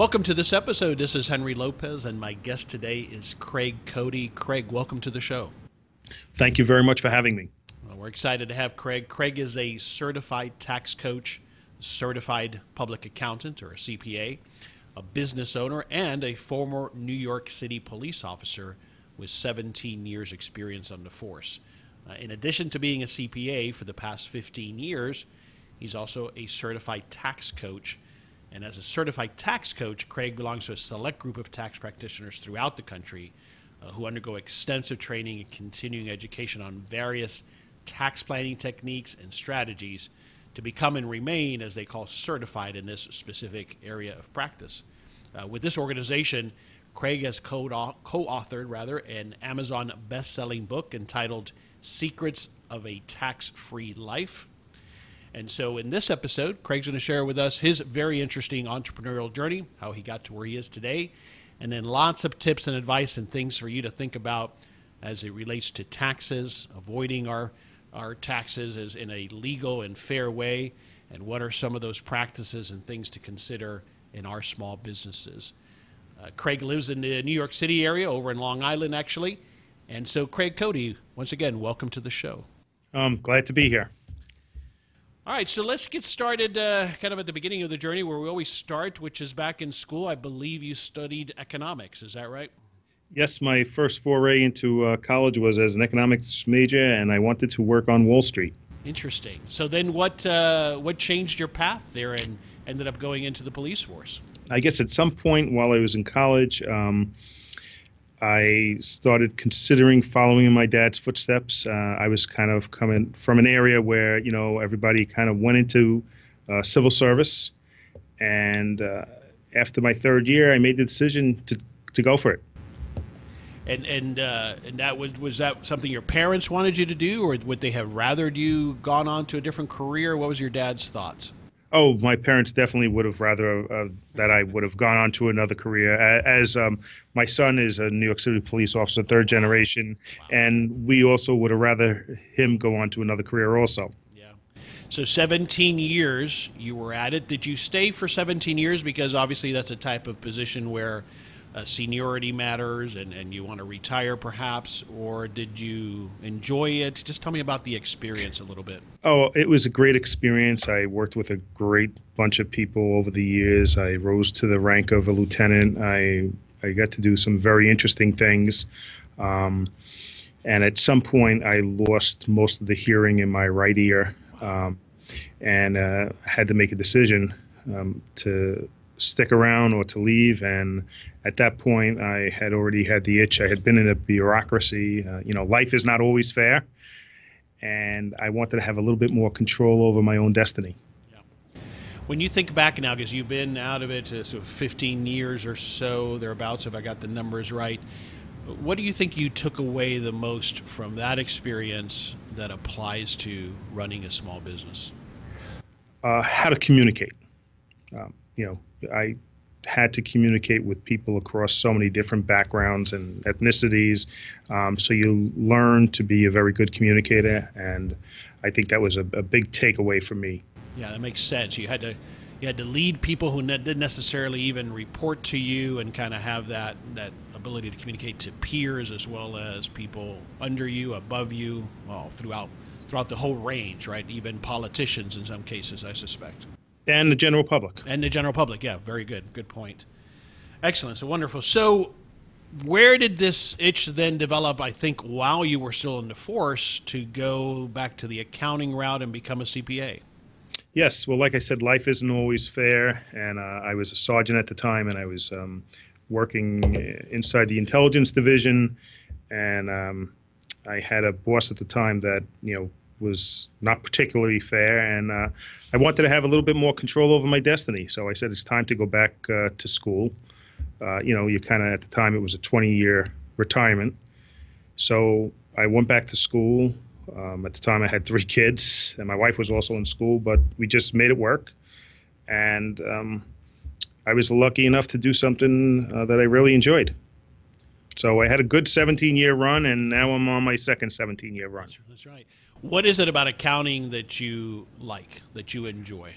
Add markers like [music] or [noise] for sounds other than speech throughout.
Welcome to this episode. This is Henry Lopez, and my guest today is Craig Cody. Craig, welcome to the show. Thank you very much for having me. Well, we're excited to have Craig. Craig is a certified tax coach, certified public accountant or a CPA, a business owner, and a former New York City police officer with 17 years' experience on the force. Uh, in addition to being a CPA for the past 15 years, he's also a certified tax coach and as a certified tax coach, Craig belongs to a select group of tax practitioners throughout the country uh, who undergo extensive training and continuing education on various tax planning techniques and strategies to become and remain, as they call, certified in this specific area of practice. Uh, with this organization, Craig has co-authored rather an Amazon best-selling book entitled "Secrets of a Tax-Free Life." And so, in this episode, Craig's going to share with us his very interesting entrepreneurial journey, how he got to where he is today, and then lots of tips and advice and things for you to think about as it relates to taxes, avoiding our, our taxes as in a legal and fair way, and what are some of those practices and things to consider in our small businesses. Uh, Craig lives in the New York City area, over in Long Island, actually. And so, Craig Cody, once again, welcome to the show. I'm glad to be here. All right, so let's get started uh, kind of at the beginning of the journey where we always start, which is back in school. I believe you studied economics. Is that right? Yes, my first foray into uh, college was as an economics major, and I wanted to work on Wall Street. Interesting. So then, what uh, what changed your path there and ended up going into the police force? I guess at some point while I was in college, um, I started considering following in my dad's footsteps. Uh, I was kind of coming from an area where you know everybody kind of went into uh, civil service, and uh, after my third year, I made the decision to to go for it. And and uh, and that was was that something your parents wanted you to do, or would they have rathered you gone on to a different career? What was your dad's thoughts? Oh, my parents definitely would have rather uh, that I would have gone on to another career. As um, my son is a New York City police officer, third generation, wow. and we also would have rather him go on to another career also. Yeah. So 17 years you were at it. Did you stay for 17 years? Because obviously that's a type of position where uh, seniority matters and, and you want to retire perhaps, or did you enjoy it? Just tell me about the experience a little bit. Oh, it was a great experience. I worked with a great bunch of people over the years. I rose to the rank of a lieutenant. I, I got to do some very interesting things. Um, and at some point, I lost most of the hearing in my right ear um, and uh, had to make a decision um, to stick around or to leave. And at that point, I had already had the itch. I had been in a bureaucracy. Uh, you know, life is not always fair. And I wanted to have a little bit more control over my own destiny. Yeah. When you think back now, because you've been out of it uh, sort of 15 years or so, thereabouts, if I got the numbers right, what do you think you took away the most from that experience that applies to running a small business? Uh, how to communicate. Um, you know, I had to communicate with people across so many different backgrounds and ethnicities. Um, so you learn to be a very good communicator, and I think that was a, a, big takeaway for me. Yeah, that makes sense. You had to you had to lead people who ne- didn't necessarily even report to you, and kind of have that that ability to communicate to peers as well as people under you, above you, well throughout throughout the whole range, right? Even politicians in some cases, I suspect and the general public. And the general public, yeah, very good. Good point. Excellent. So wonderful. So, where did this itch then develop? I think while you were still in the force to go back to the accounting route and become a CPA. Yes. Well, like I said, life isn't always fair, and uh, I was a sergeant at the time, and I was um, working inside the intelligence division, and um, I had a boss at the time that you know was not particularly fair, and uh, I wanted to have a little bit more control over my destiny. So I said it's time to go back uh, to school. Uh, you know, you kind of at the time it was a 20-year retirement, so I went back to school. Um, at the time, I had three [laughs] kids, and my wife was also in school, but we just made it work. And um, I was lucky enough to do something uh, that I really enjoyed. So I had a good 17 year run, and now I'm on my second 17 year run. That's right. What is it about accounting that you like, that you enjoy?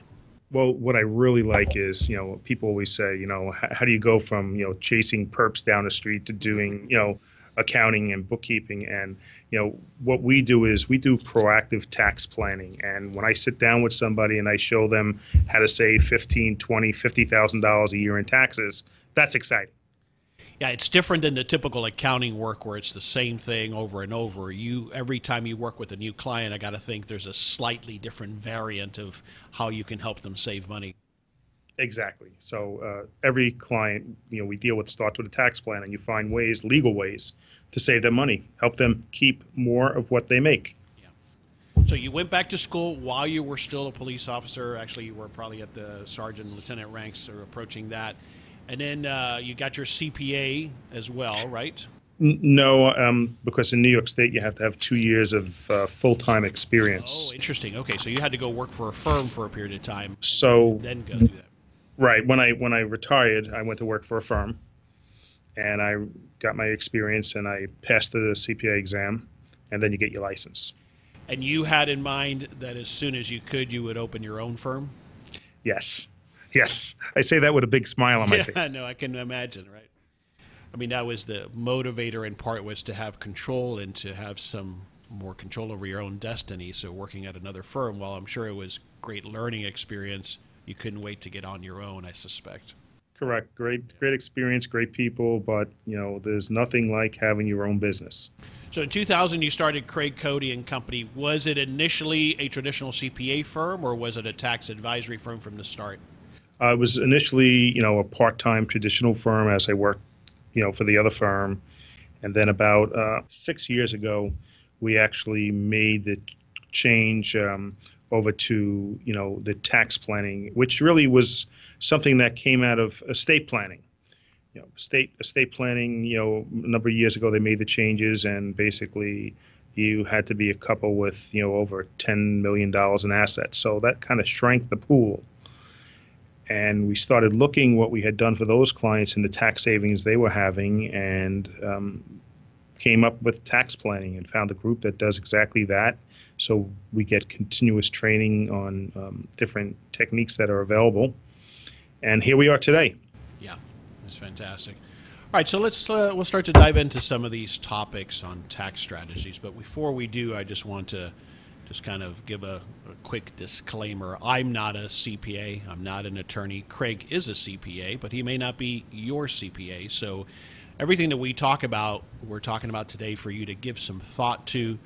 Well, what I really like is, you know, people always say, you know, how, do you go from, you know, chasing perps down the street to doing, you know, accounting and bookkeeping and you know what we do is we do proactive tax planning and when i sit down with somebody and i show them how to save 15 20 50000 dollars a year in taxes that's exciting yeah, it's different than the typical accounting work where it's the same thing over and over. You every time you work with a new client, I got to think there's a slightly different variant of how you can help them save money. Exactly. So uh, every client, you know, we deal with starts with a tax plan, and you find ways, legal ways, to save them money, help them keep more of what they make. Yeah. So you went back to school while you were still a police officer. Actually, you were probably at the sergeant, lieutenant ranks, or approaching that. And then uh, you got your CPA as well, right? No, um, because in New York State you have to have two years of uh, full time experience. Oh, interesting. Okay, so you had to go work for a firm for a period of time. So then go do that. Right. When I when I retired, I went to work for a firm, and I got my experience and I passed the CPA exam, and then you get your license. And you had in mind that as soon as you could, you would open your own firm. Yes. [laughs] Yes, I say that with a big smile on my yeah, face. no, I can imagine, right? I mean, that was the motivator in part was to have control and to have some more control over your own destiny. So working at another firm, while I'm sure it was great learning experience, you couldn't wait to get on your own. I suspect. Correct. Great, great experience, great people, but you know, there's nothing like having your own business. So in 2000, you started Craig Cody and Company. Was it initially a traditional CPA firm, or was it a tax advisory firm from the start? I was initially, you know, a part-time traditional firm as I worked, you know, for the other firm, and then about uh, six years ago, we actually made the change um, over to, you know, the tax planning, which really was something that came out of estate planning. You know, state estate planning. You know, a number of years ago they made the changes, and basically you had to be a couple with you know over ten million dollars in assets. So that kind of shrank the pool and we started looking what we had done for those clients and the tax savings they were having and um, came up with tax planning and found a group that does exactly that. So we get continuous training on um, different techniques that are available. And here we are today. Yeah that's fantastic. All right so let's uh, we'll start to dive into some of these topics on tax strategies. But before we do i just want to just kind of give a, a, quick disclaimer. I'm not a CPA. I'm not an attorney. Craig is a CPA, but he may not be your CPA. So everything that we talk about, we're talking about today for you to give some thought to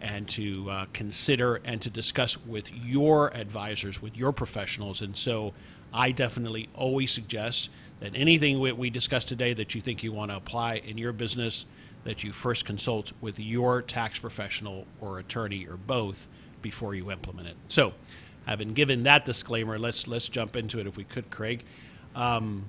and to uh, consider and to discuss with your advisors, with your professionals. And so I definitely always suggest that anything we discuss today that you think you want to apply in your business – that you first consult with your tax professional or attorney or both before you implement it. So, having given that disclaimer, let's let's jump into it if we could, Craig. Um,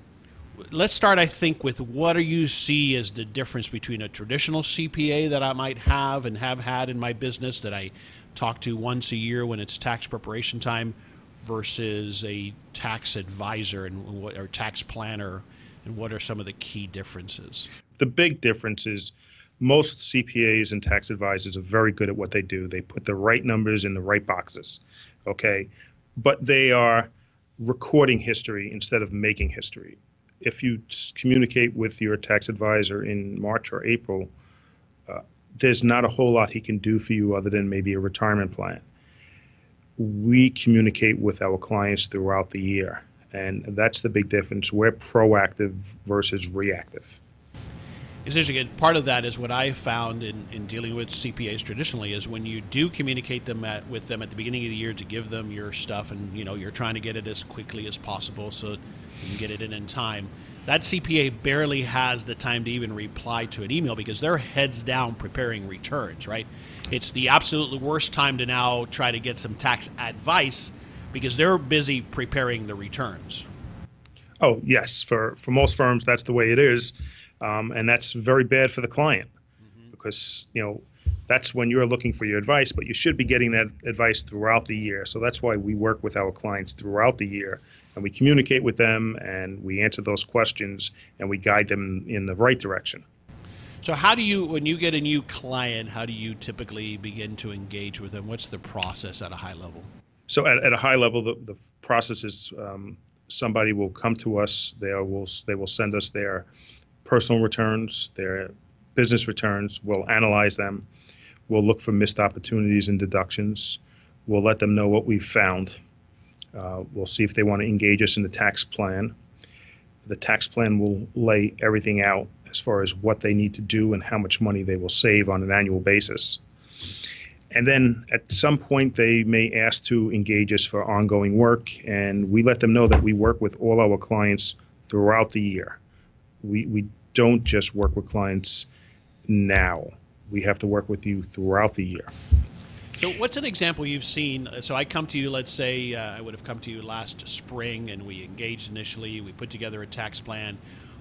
let's start, I think, with what do you see as the difference between a traditional CPA that I might have and have had in my business that I talk to once a year when it's tax preparation time versus a tax advisor and or tax planner and what are some of the key differences? The big difference is most CPAs and tax advisors are very good at what they do. They put the right numbers in the right boxes, okay? But they are recording history instead of making history. If you communicate with your tax advisor in March or April, uh, there's not a whole lot he can do for you other than maybe a retirement plan. We communicate with our clients throughout the year, and that's the big difference. We're proactive versus reactive. Essentially, part of that is what I found in, in dealing with CPAs traditionally is when you do communicate them at, with them at the beginning of the year to give them your stuff, and you know you're trying to get it as quickly as possible so you can get it in in time. That CPA barely has the time to even reply to an email because they're heads down preparing returns. Right? It's the absolutely worst time to now try to get some tax advice because they're busy preparing the returns. Oh yes, for for most firms that's the way it is um, and that's very bad for the client mm-hmm. because you know that's when you're looking for your advice, but you should be getting that advice throughout the year. So that's why we work with our clients throughout the year and we communicate with them and we answer those questions and we guide them in the right direction. So, how do you, when you get a new client, how do you typically begin to engage with them? What's the process at a high level? So, at, at a high level, the, the process is um, somebody will come to us. They will they will send us their personal returns, their business returns. We'll analyze them. We'll look for missed opportunities and deductions. We'll let them know what we've found. Uh, we'll see if they want to engage us in the tax plan. The tax plan will lay everything out as far as what they need to do and how much money they will save on an annual basis. And then at some point, they may ask to engage us for ongoing work, and we let them know that we work with all our clients throughout the year we, we don't just work with clients now. We have to work with you throughout the year. So, what's an example you've seen? So, I come to you, let's say uh, I would have come to you last spring and we engaged initially, we put together a tax plan.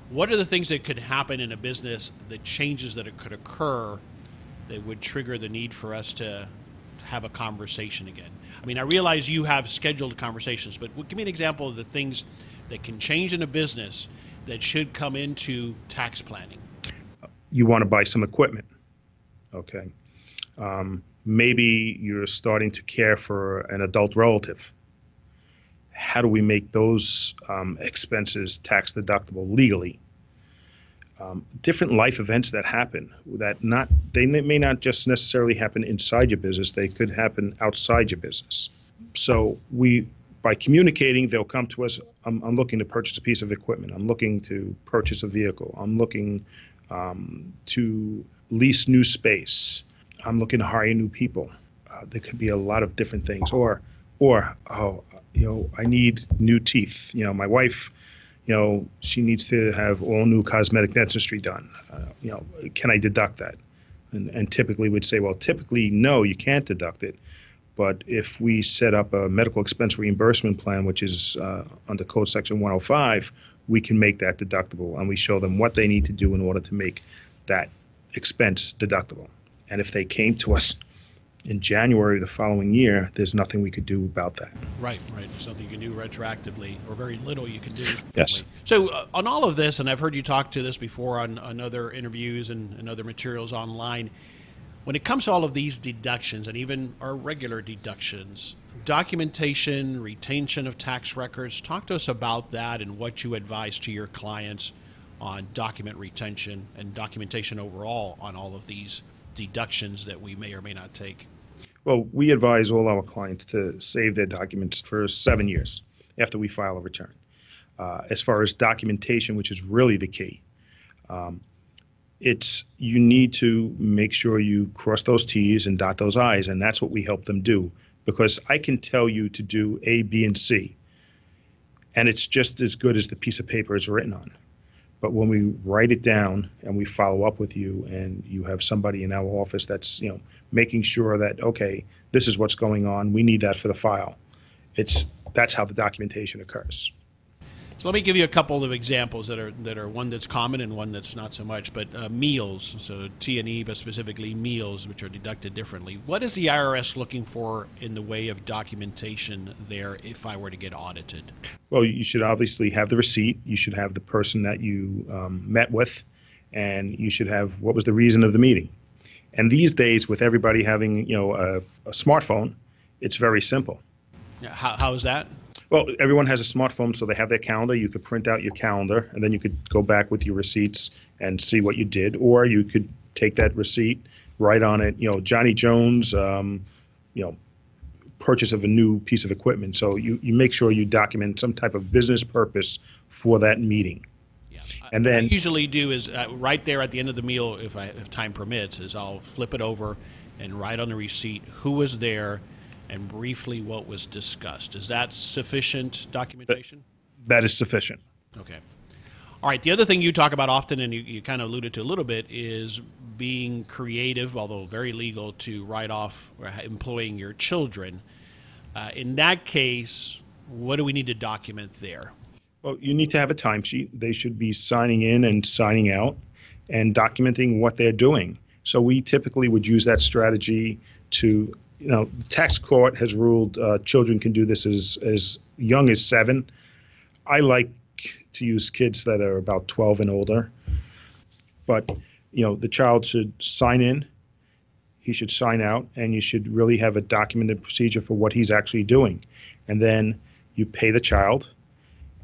What are the things that could happen in a business, the changes that could occur that would trigger the need for us to have a conversation again? I mean, I realize you have scheduled conversations, but give me an example of the things that can change in a business that should come into tax planning? You want to buy some equipment. Okay. Um, maybe you're starting to care for an adult relative. How do we make those um, expenses tax deductible legally? Um, different life events that happen that not they may not just necessarily happen inside your business they could happen outside your business so we by communicating, they'll come to us. I'm, I'm, looking to purchase a piece of equipment. I'm looking to purchase a vehicle. I'm looking um, to lease new space. I'm looking to hire new people. Uh, there could be a lot of different things. Or, or oh, you know, I need new teeth. You know, my wife, you know, she needs to have all new cosmetic dentistry done. Uh, you know, can I deduct that? And, and typically would say, well, typically no, you can't deduct it but if we set up a medical expense reimbursement plan, which is uh, under Code Section 105, we can make that deductible and we show them what they need to do in order to make that expense deductible. And if they came to us in January of the following year, there's nothing we could do about that. Right, right. Nothing you can do retroactively, or very little you can do. Yes. So, uh, on all of this, and I've heard you talk to this before on, on other interviews and, and other materials online, when it comes to all of these deductions and even our regular deductions, documentation, retention of tax records, talk to us about that and what you advise to your clients on document retention and documentation overall on all of these deductions that we may or may not take. Well, we advise all our clients to save their documents for seven years after we file a return. Uh, as far as documentation, which is really the key, um, it's you need to make sure you cross those T's and dot those I's, and that's what we help them do. Because I can tell you to do A, B, and C, and it's just as good as the piece of paper is written on. But when we write it down and we follow up with you, and you have somebody in our office that's you know making sure that okay, this is what's going on. We need that for the file. It's that's how the documentation occurs. So let me give you a couple of examples that are that are one that's common and one that's not so much. But uh, meals, so T and E, but specifically meals, which are deducted differently. What is the IRS looking for in the way of documentation there if I were to get audited? Well, you should obviously have the receipt. You should have the person that you um, met with, and you should have what was the reason of the meeting. And these days, with everybody having you know a, a smartphone, it's very simple. How, how is that? Well, everyone has a smartphone, so they have their calendar. You could print out your calendar, and then you could go back with your receipts and see what you did, or you could take that receipt, write on it, you know, Johnny Jones, um, you know, purchase of a new piece of equipment. So you, you make sure you document some type of business purpose for that meeting. Yeah. And then I usually do is uh, right there at the end of the meal, if I if time permits, is I'll flip it over and write on the receipt who was there and briefly what was discussed. Is that sufficient documentation? that is sufficient. Okay. All right. The other thing you talk about often, and you, you kind of alluded to a little bit, is being creative, although very legal, to write off or employing your children. Uh, in that case, what do we need to document there? Well, you need to have a timesheet. They should be signing in and signing out and documenting what they're doing. So we typically would use that strategy to, you know, the tax court has ruled uh, children can do this as, as young as seven. I like to use kids that are about 12 and older. But, you know, the child should sign in, he should sign out, and you should really have a documented procedure for what he's actually doing. And then you pay the child,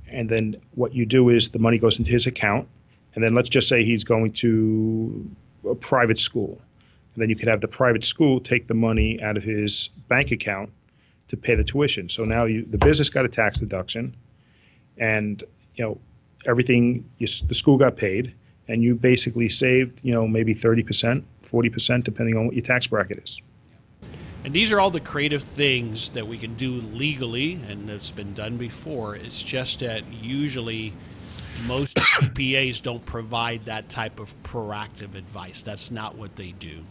and then what you do is the money goes into his account, and then let's just say he's going to a private school. Then you could have the private school take the money out of his bank account to pay the tuition. So now you, the business got a tax deduction, and you know everything. You, the school got paid, and you basically saved you know maybe thirty percent, forty percent, depending on what your tax bracket is. And these are all the creative things that we can do legally, and that's been done before. It's just that usually most [coughs] CPAs don't provide that type of proactive advice. That's not what they do.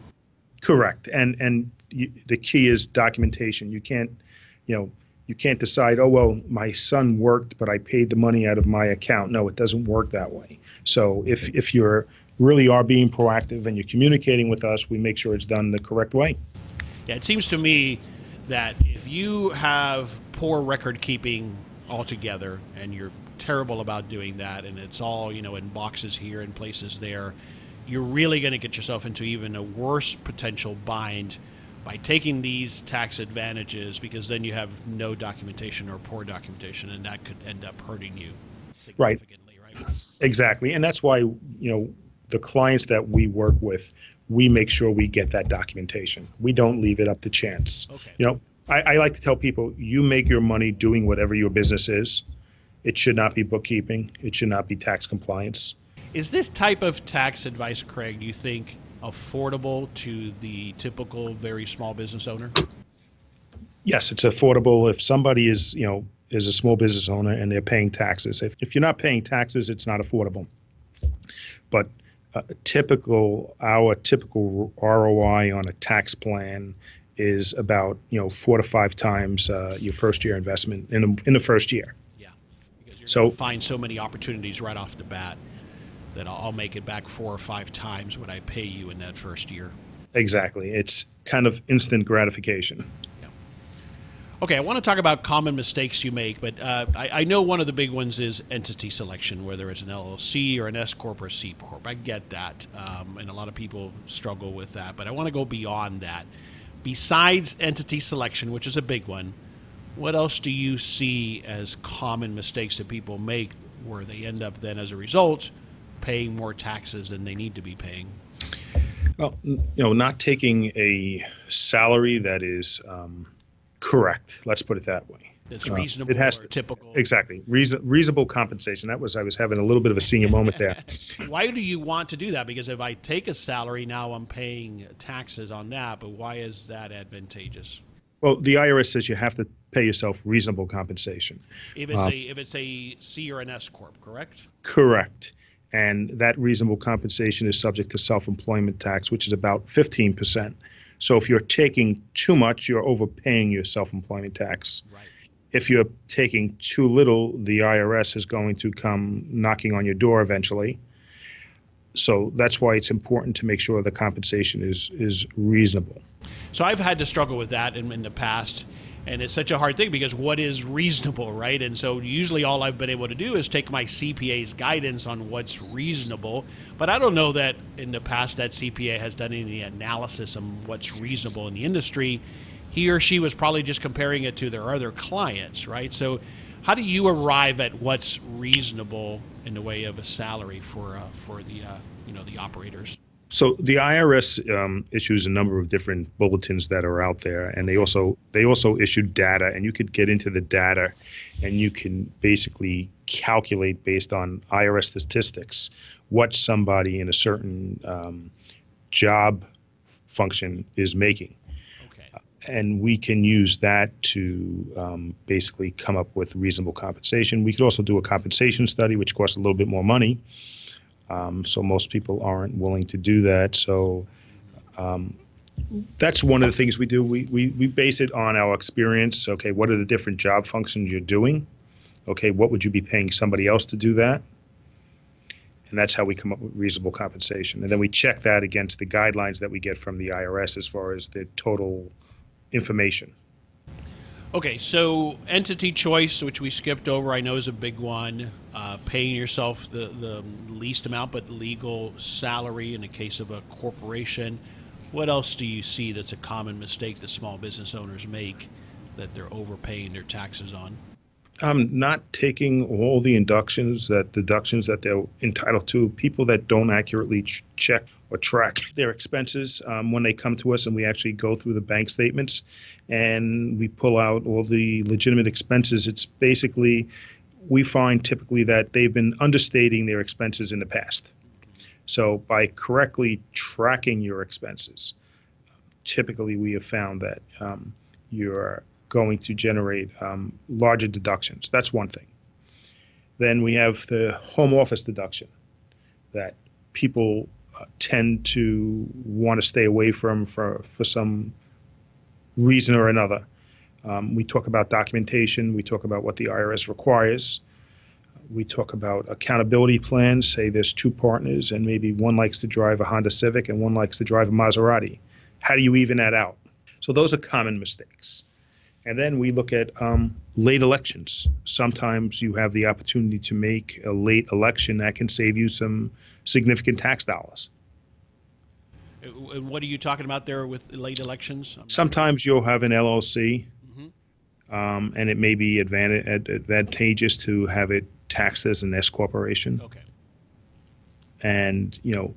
Correct, and and you, the key is documentation. You can't, you know, you can't decide. Oh well, my son worked, but I paid the money out of my account. No, it doesn't work that way. So if if you're really are being proactive and you're communicating with us, we make sure it's done the correct way. Yeah, it seems to me that if you have poor record keeping altogether and you're terrible about doing that and it's all, you know, in boxes here and places there, you're really going to get yourself into even a worse potential bind by taking these tax advantages because then you have no documentation or poor documentation and that could end up hurting you significantly, right? right? Exactly. And that's why, you know, the clients that we work with we make sure we get that documentation. We don't leave it up to chance. Okay. You know, I, I, like to tell people you make your money doing whatever your business is. It should not be bookkeeping. It should not be tax compliance. Is this type of tax advice, Craig, do you think affordable to the typical very small business owner? Yes, it's affordable if somebody is, you know, is a small business owner and they're paying taxes. If, if you're not paying taxes, it's not affordable. But a typical our typical ROI on a tax plan is about you know four to five times uh, your first year investment in the, in the first year. Yeah, because you're so find so many opportunities right off the bat that I'll make it back four or five times what I pay you in that first year. Exactly, it's kind of instant gratification. Yeah. Okay, I want to talk about common mistakes you make, but uh, I, I, know one of the big ones is entity selection, whether it's an LLC or an S corp or C corp. I get that, um, and a lot of people struggle with that. But I want to go beyond that. Besides entity selection, which is a big one, what else do you see as common mistakes that people make, where they end up then, as a result, paying more taxes than they need to be paying? Well, you know, not taking a salary that is um, Correct. Let's put it that way. It's reasonable. Uh, it has to, typical. Exactly. Reason, reasonable compensation. That was I was having a little bit of a senior moment there. [laughs] why do you want to do that? Because if I take a salary now, I'm paying taxes on that. But why is that advantageous? Well, the IRS says you have to pay yourself reasonable compensation. If it's uh, a if it's a C or an S corp, correct? Correct. And that reasonable compensation is subject to self-employment tax, which is about 15 percent. So if you're taking too much, you're overpaying your self-employment tax. Right. If you're taking too little, the IRS is going to come knocking on your door eventually. So that's why it's important to make sure the compensation is is reasonable. So I've had to struggle with that in, in the past and it's such a hard thing because what is reasonable, right? And so usually all I've been able to do is take my CPA's guidance on what's reasonable. But I don't know that in the past that CPA has done any analysis on what's reasonable in the industry. He or she was probably just comparing it to their other clients, right? So how do you arrive at what's reasonable in the way of a salary for uh, for the uh, you know the operators? So the IRS um, issues a number of different bulletins that are out there, and they also they also issue data, and you could get into the data, and you can basically calculate based on IRS statistics what somebody in a certain um, job function is making. Okay. And we can use that to um, basically come up with reasonable compensation. We could also do a compensation study, which costs a little bit more money. Um, so most people aren't willing to do that. So um, that's one of the things we do. We, we, we base it on our experience. Okay, what are the different job functions you're doing? Okay, what would you be paying somebody else to do that? And that's how we come up with reasonable compensation. And then we check that against the guidelines that we get from the IRS as far as the total information. Okay, so entity choice, which we skipped over, I know is a big one. Uh, paying yourself the, the least amount but legal salary in the case of a corporation. What else do you see that's a common mistake that small business owners make that they're overpaying their taxes on? Um, not taking all the inductions that deductions that they're entitled to. People that don't accurately ch- check or track [laughs] their expenses um, when they come to us, and we actually go through the bank statements and we pull out all the legitimate expenses. It's basically we find typically that they've been understating their expenses in the past. So by correctly tracking your expenses, typically we have found that um, you're going to generate um, larger deductions. That's one thing. Then we have the home office deduction that people uh, tend to want to stay away from for, for some reason or another. Um, we talk about documentation, we talk about what the IRS requires. We talk about accountability plans. Say there's two partners, and maybe one likes to drive a Honda Civic and one likes to drive a Maserati. How do you even that out? So, those are common mistakes. And then we look at um, late elections. Sometimes you have the opportunity to make a late election that can save you some significant tax dollars. And what are you talking about there with late elections? Sometimes you'll have an LLC, mm-hmm. um, and it may be advantageous to have it taxed as an S corporation. Okay. And you know,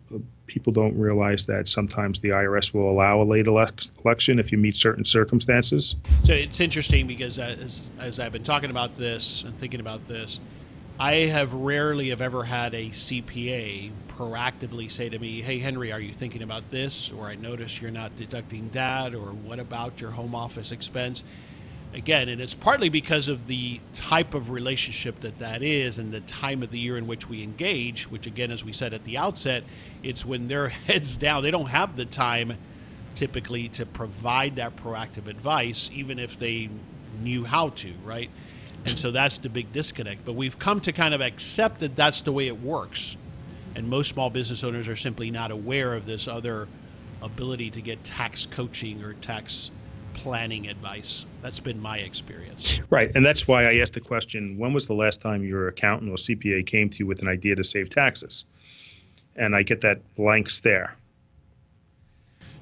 people don't realize that sometimes the IRS will allow a late election if you meet certain circumstances. So it's interesting because uh, as, as I've been talking about this and thinking about this, I have rarely have ever had a CPA proactively say to me, "Hey Henry, are you thinking about this?" or "I notice you're not deducting that," or "What about your home office expense?" Again, and it's partly because of the type of relationship that that is and the time of the year in which we engage, which, again, as we said at the outset, it's when their [laughs] heads down. They don't have the time typically to provide that proactive advice, even if they knew how to, right? And so that's the big disconnect. But we've come to kind of accept that that's the way it works. And most small business owners are simply not aware of this other ability to get tax coaching or tax planning advice. That's been my experience. Right. And that's why I asked the question when was the last time your accountant or CPA came to you with an idea to save taxes? And I get that blank stare.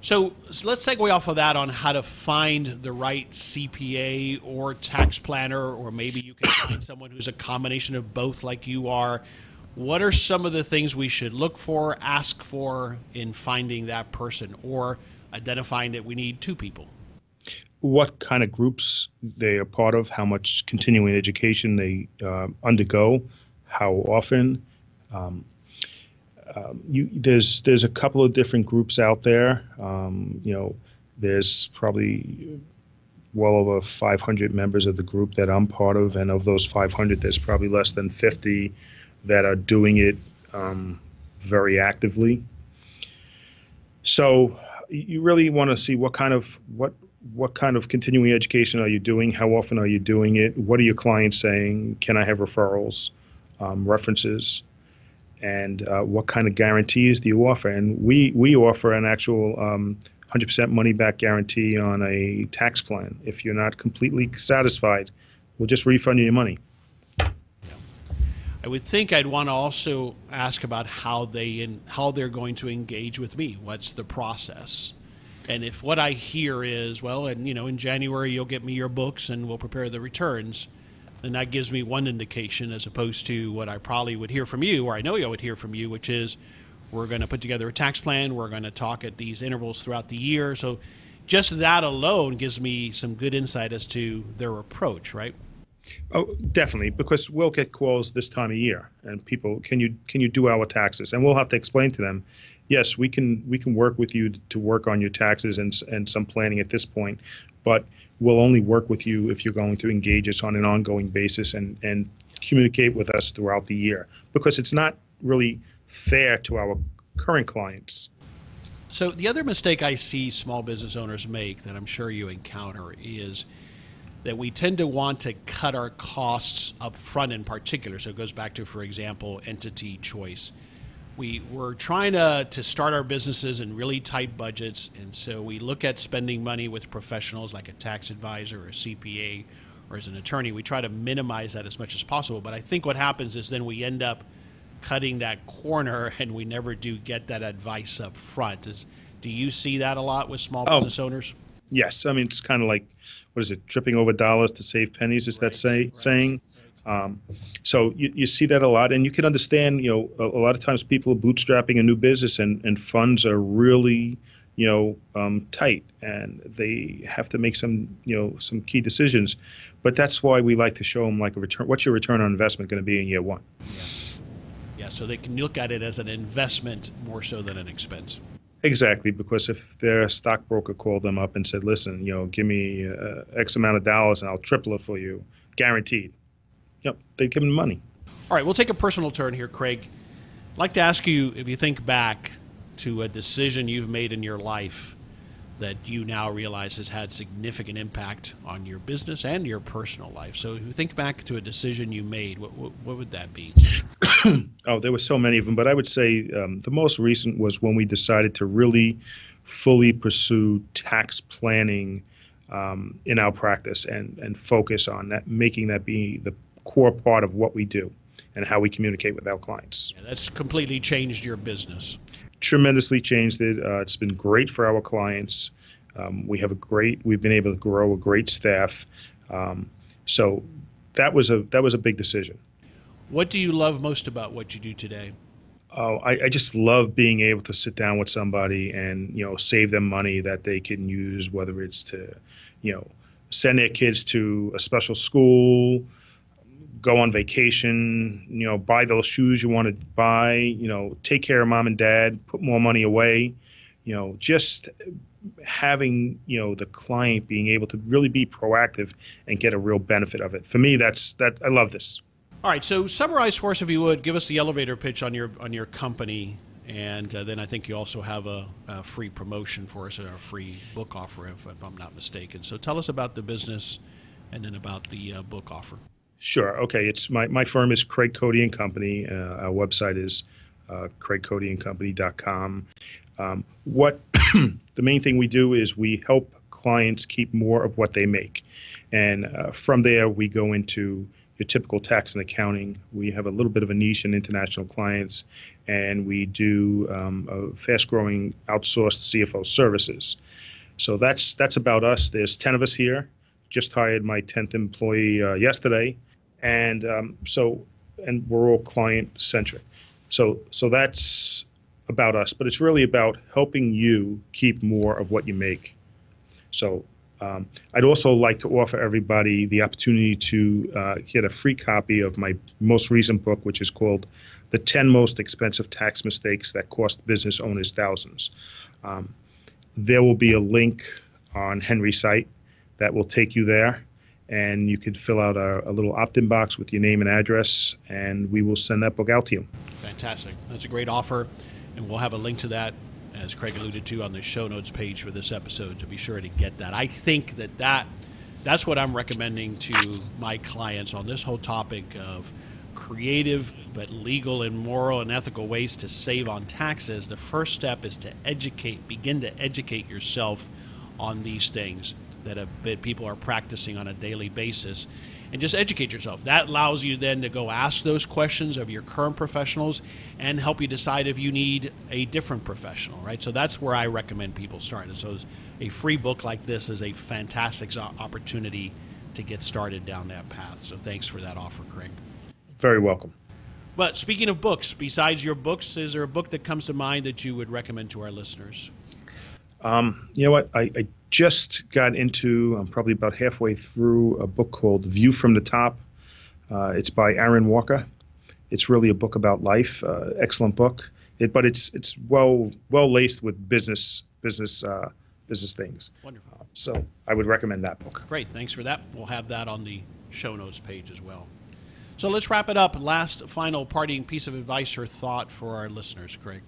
So, so let's segue off of that on how to find the right CPA or tax planner, or maybe you can find someone who's a combination of both, like you are. What are some of the things we should look for, ask for in finding that person, or identifying that we need two people? What kind of groups they are part of, how much continuing education they uh, undergo, how often. Um, um, you, there's there's a couple of different groups out there. Um, you know, there's probably well over 500 members of the group that I'm part of, and of those 500, there's probably less than 50 that are doing it um, very actively. So you really want to see what kind of what what kind of continuing education are you doing? How often are you doing it? What are your clients saying? Can I have referrals, um, references, and uh, what kind of guarantees do you offer? And we we offer an actual um, 100% money back guarantee on a tax plan. If you're not completely satisfied, we'll just refund you your money. I would think I'd want to also ask about how they in, how they're going to engage with me. What's the process? And if what I hear is, well, and you know, in January you'll get me your books and we'll prepare the returns, then that gives me one indication as opposed to what I probably would hear from you, or I know I would hear from you, which is We're going to put together a tax plan. We're going to talk at these intervals throughout the year. So just that alone gives me some good insight as to their approach, right? Oh, definitely, because we'll get calls this time of year, and people, can you can you do our taxes? And we'll have to explain to them, yes, we can we can work with you to work on your taxes and and some planning at this point, but we'll only work with you if you're going to engage us on an ongoing basis and and communicate with us throughout the year, because it's not really fair to our current clients. So the other mistake I see small business owners make that I'm sure you encounter is that we tend to want to cut our costs up front in particular. So it goes back to, for example, entity choice. We, we're trying to, to start our businesses in really tight budgets, and so we look at spending money with professionals like a tax advisor or a CPA or as an attorney. We try to minimize that as much as possible. But I think what happens is then we end up cutting that corner [laughs] and we never do get that advice up front. Is, do you see that a lot with small oh, business owners? Yes. I mean, it's kind of like what is it, tripping over dollars to save pennies? Is right, that say, right. saying? Um, so you, you see that a lot, and you can understand. You know, a, a, lot of times people are bootstrapping a new business, and, and funds are really, you know, um, tight, and they have to make some, you know, some key decisions. But that's why we like to show them like a return. What's your return on investment going to be in year one? Yeah. yeah. So they can look at it as an investment more so than an expense. Exactly, because if their stockbroker called them up and said, "Listen, you know, give me uh, X amount of dollars and I'll triple it for you, guaranteed," yep, they'd give them money. All right, we'll take a personal turn here, Craig. I'd like to ask you if you think back to a decision you've made in your life that you now realize has had significant impact on your business and your personal life. So, if you think back to a decision you made, what what, what would that be? [coughs] oh, there were so many of them, but I would say um, the most recent was when we decided to really fully pursue tax planning um, in our practice and and focus on that, making that be the core part of what we do and how we communicate with our clients. Yeah, that's completely changed your business tremendously changed it. Uh, it's been great for our clients. Um, we have a great. We've been able to grow a great staff. Um, so that was a that was a big decision. What do you love most about what you do today? Oh, I, I, just love being able to sit down with somebody and you know save them money that they can use, whether it's to, you know, send their kids to a special school, go on vacation, you know, buy those shoes you want to buy, you know, take care of mom and dad, put more money away, you know, just having, you know, the client being able to really be proactive and get a real benefit of it. For me, that's that I love this. All right, so summarize for us if you would, give us the elevator pitch on your on your company and uh, then I think you also have a, a, free promotion for us, and a free book offer, if, if, I'm not mistaken. So tell us about the business and then about the uh, book offer. Sure. Okay. It's my, my firm is Craig Cody and Company. Uh, our website is uh, craigcodyandcompany.com. Um, what [clears throat] the main thing we do is we help clients keep more of what they make, and uh, from there we go into your typical tax and accounting. We have a little bit of a niche in international clients, and we do um, fast-growing outsourced CFO services. So that's that's about us. There's ten of us here. Just hired my tenth employee uh, yesterday and um, so and we're all client centric. So so that's about us, but it's really about helping you keep more of what you make. So um, I'd also like to offer everybody the opportunity to uh, get a free copy of my most recent book, which is called "The 10 Most Expensive Tax Mistakes That Cost Business Owners Thousands." Um, there will be a link on Henry's site that will take you there and you could fill out a, a, little opt-in box with your name and address, and we will send that book out to you. Fantastic. That's a great offer, and we'll have a link to that, as Craig alluded to, on the show notes page for this episode to be sure to get that. I think that, that that's what I'm recommending to my clients on this whole topic of creative but legal and moral and ethical ways to save on taxes. The first step is to educate, begin to educate yourself on these things that people are practicing on a daily basis and just educate yourself. That allows you then to go ask those questions of your current professionals and help you decide if you need a different professional, right? So that's where I recommend people start. And so a free book like this is a fantastic opportunity to get started down that path. So thanks for that offer, Craig. Very welcome. But speaking of books, besides your books, is there a book that comes to mind that you would recommend to our listeners? Um, you know what? I, I, just got into, I'm probably about halfway through a book called View from the Top. Uh, it's by Aaron Walker. It's really a book about life. Uh, excellent book. It, but it's it's well well laced with business business uh, business things. Wonderful. so I would recommend that book. Great. Thanks for that. We'll have that on the show notes page as well. So let's wrap it up. Last, final, parting piece of advice or thought for our listeners, Craig.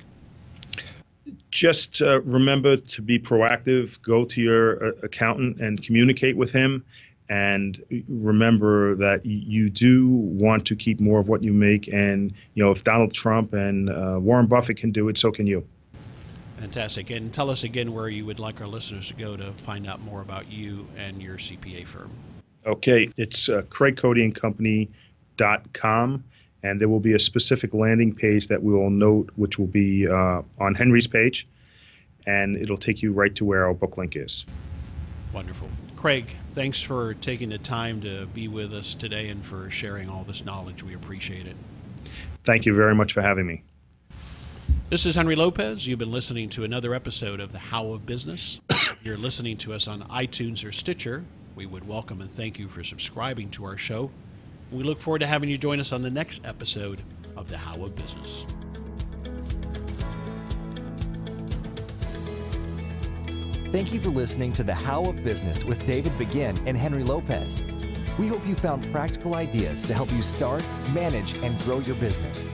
Just uh, remember to be proactive. Go to your uh, accountant and communicate with him. And remember that you do want to keep more of what you make. And you know, if Donald Trump and uh, Warren Buffett can do it, so can you. Fantastic. And tell us again where you would like our listeners to go to find out more about you and your CPA firm. Okay, it's uh, Craig Cody and Company dot com, and there will be a specific landing page that we will note, which will be uh, on Henry's page, and it'll take you right to where our book link is. Wonderful. Craig, thanks for taking the time to be with us today and for sharing all this knowledge. We appreciate it. Thank you very much for having me. This is Henry Lopez. You've been listening to another episode of The How of Business. if [coughs] you're listening to us on iTunes or Stitcher, we would welcome and thank you for subscribing to our show. We look forward to having you join us on the next episode of The How of Business. Thank you for listening to The How of Business with David Begin and Henry Lopez. We hope you found practical ideas to help you start, manage, and grow your business.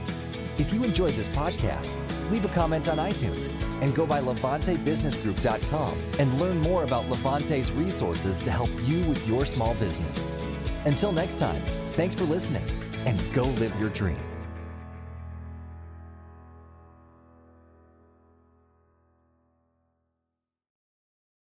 If you enjoyed this podcast, leave a comment on iTunes and go by LevanteBusinessGroup.com and learn more about Levante's resources to help you with your small business. Until next time, Thanks for listening and go live your dream.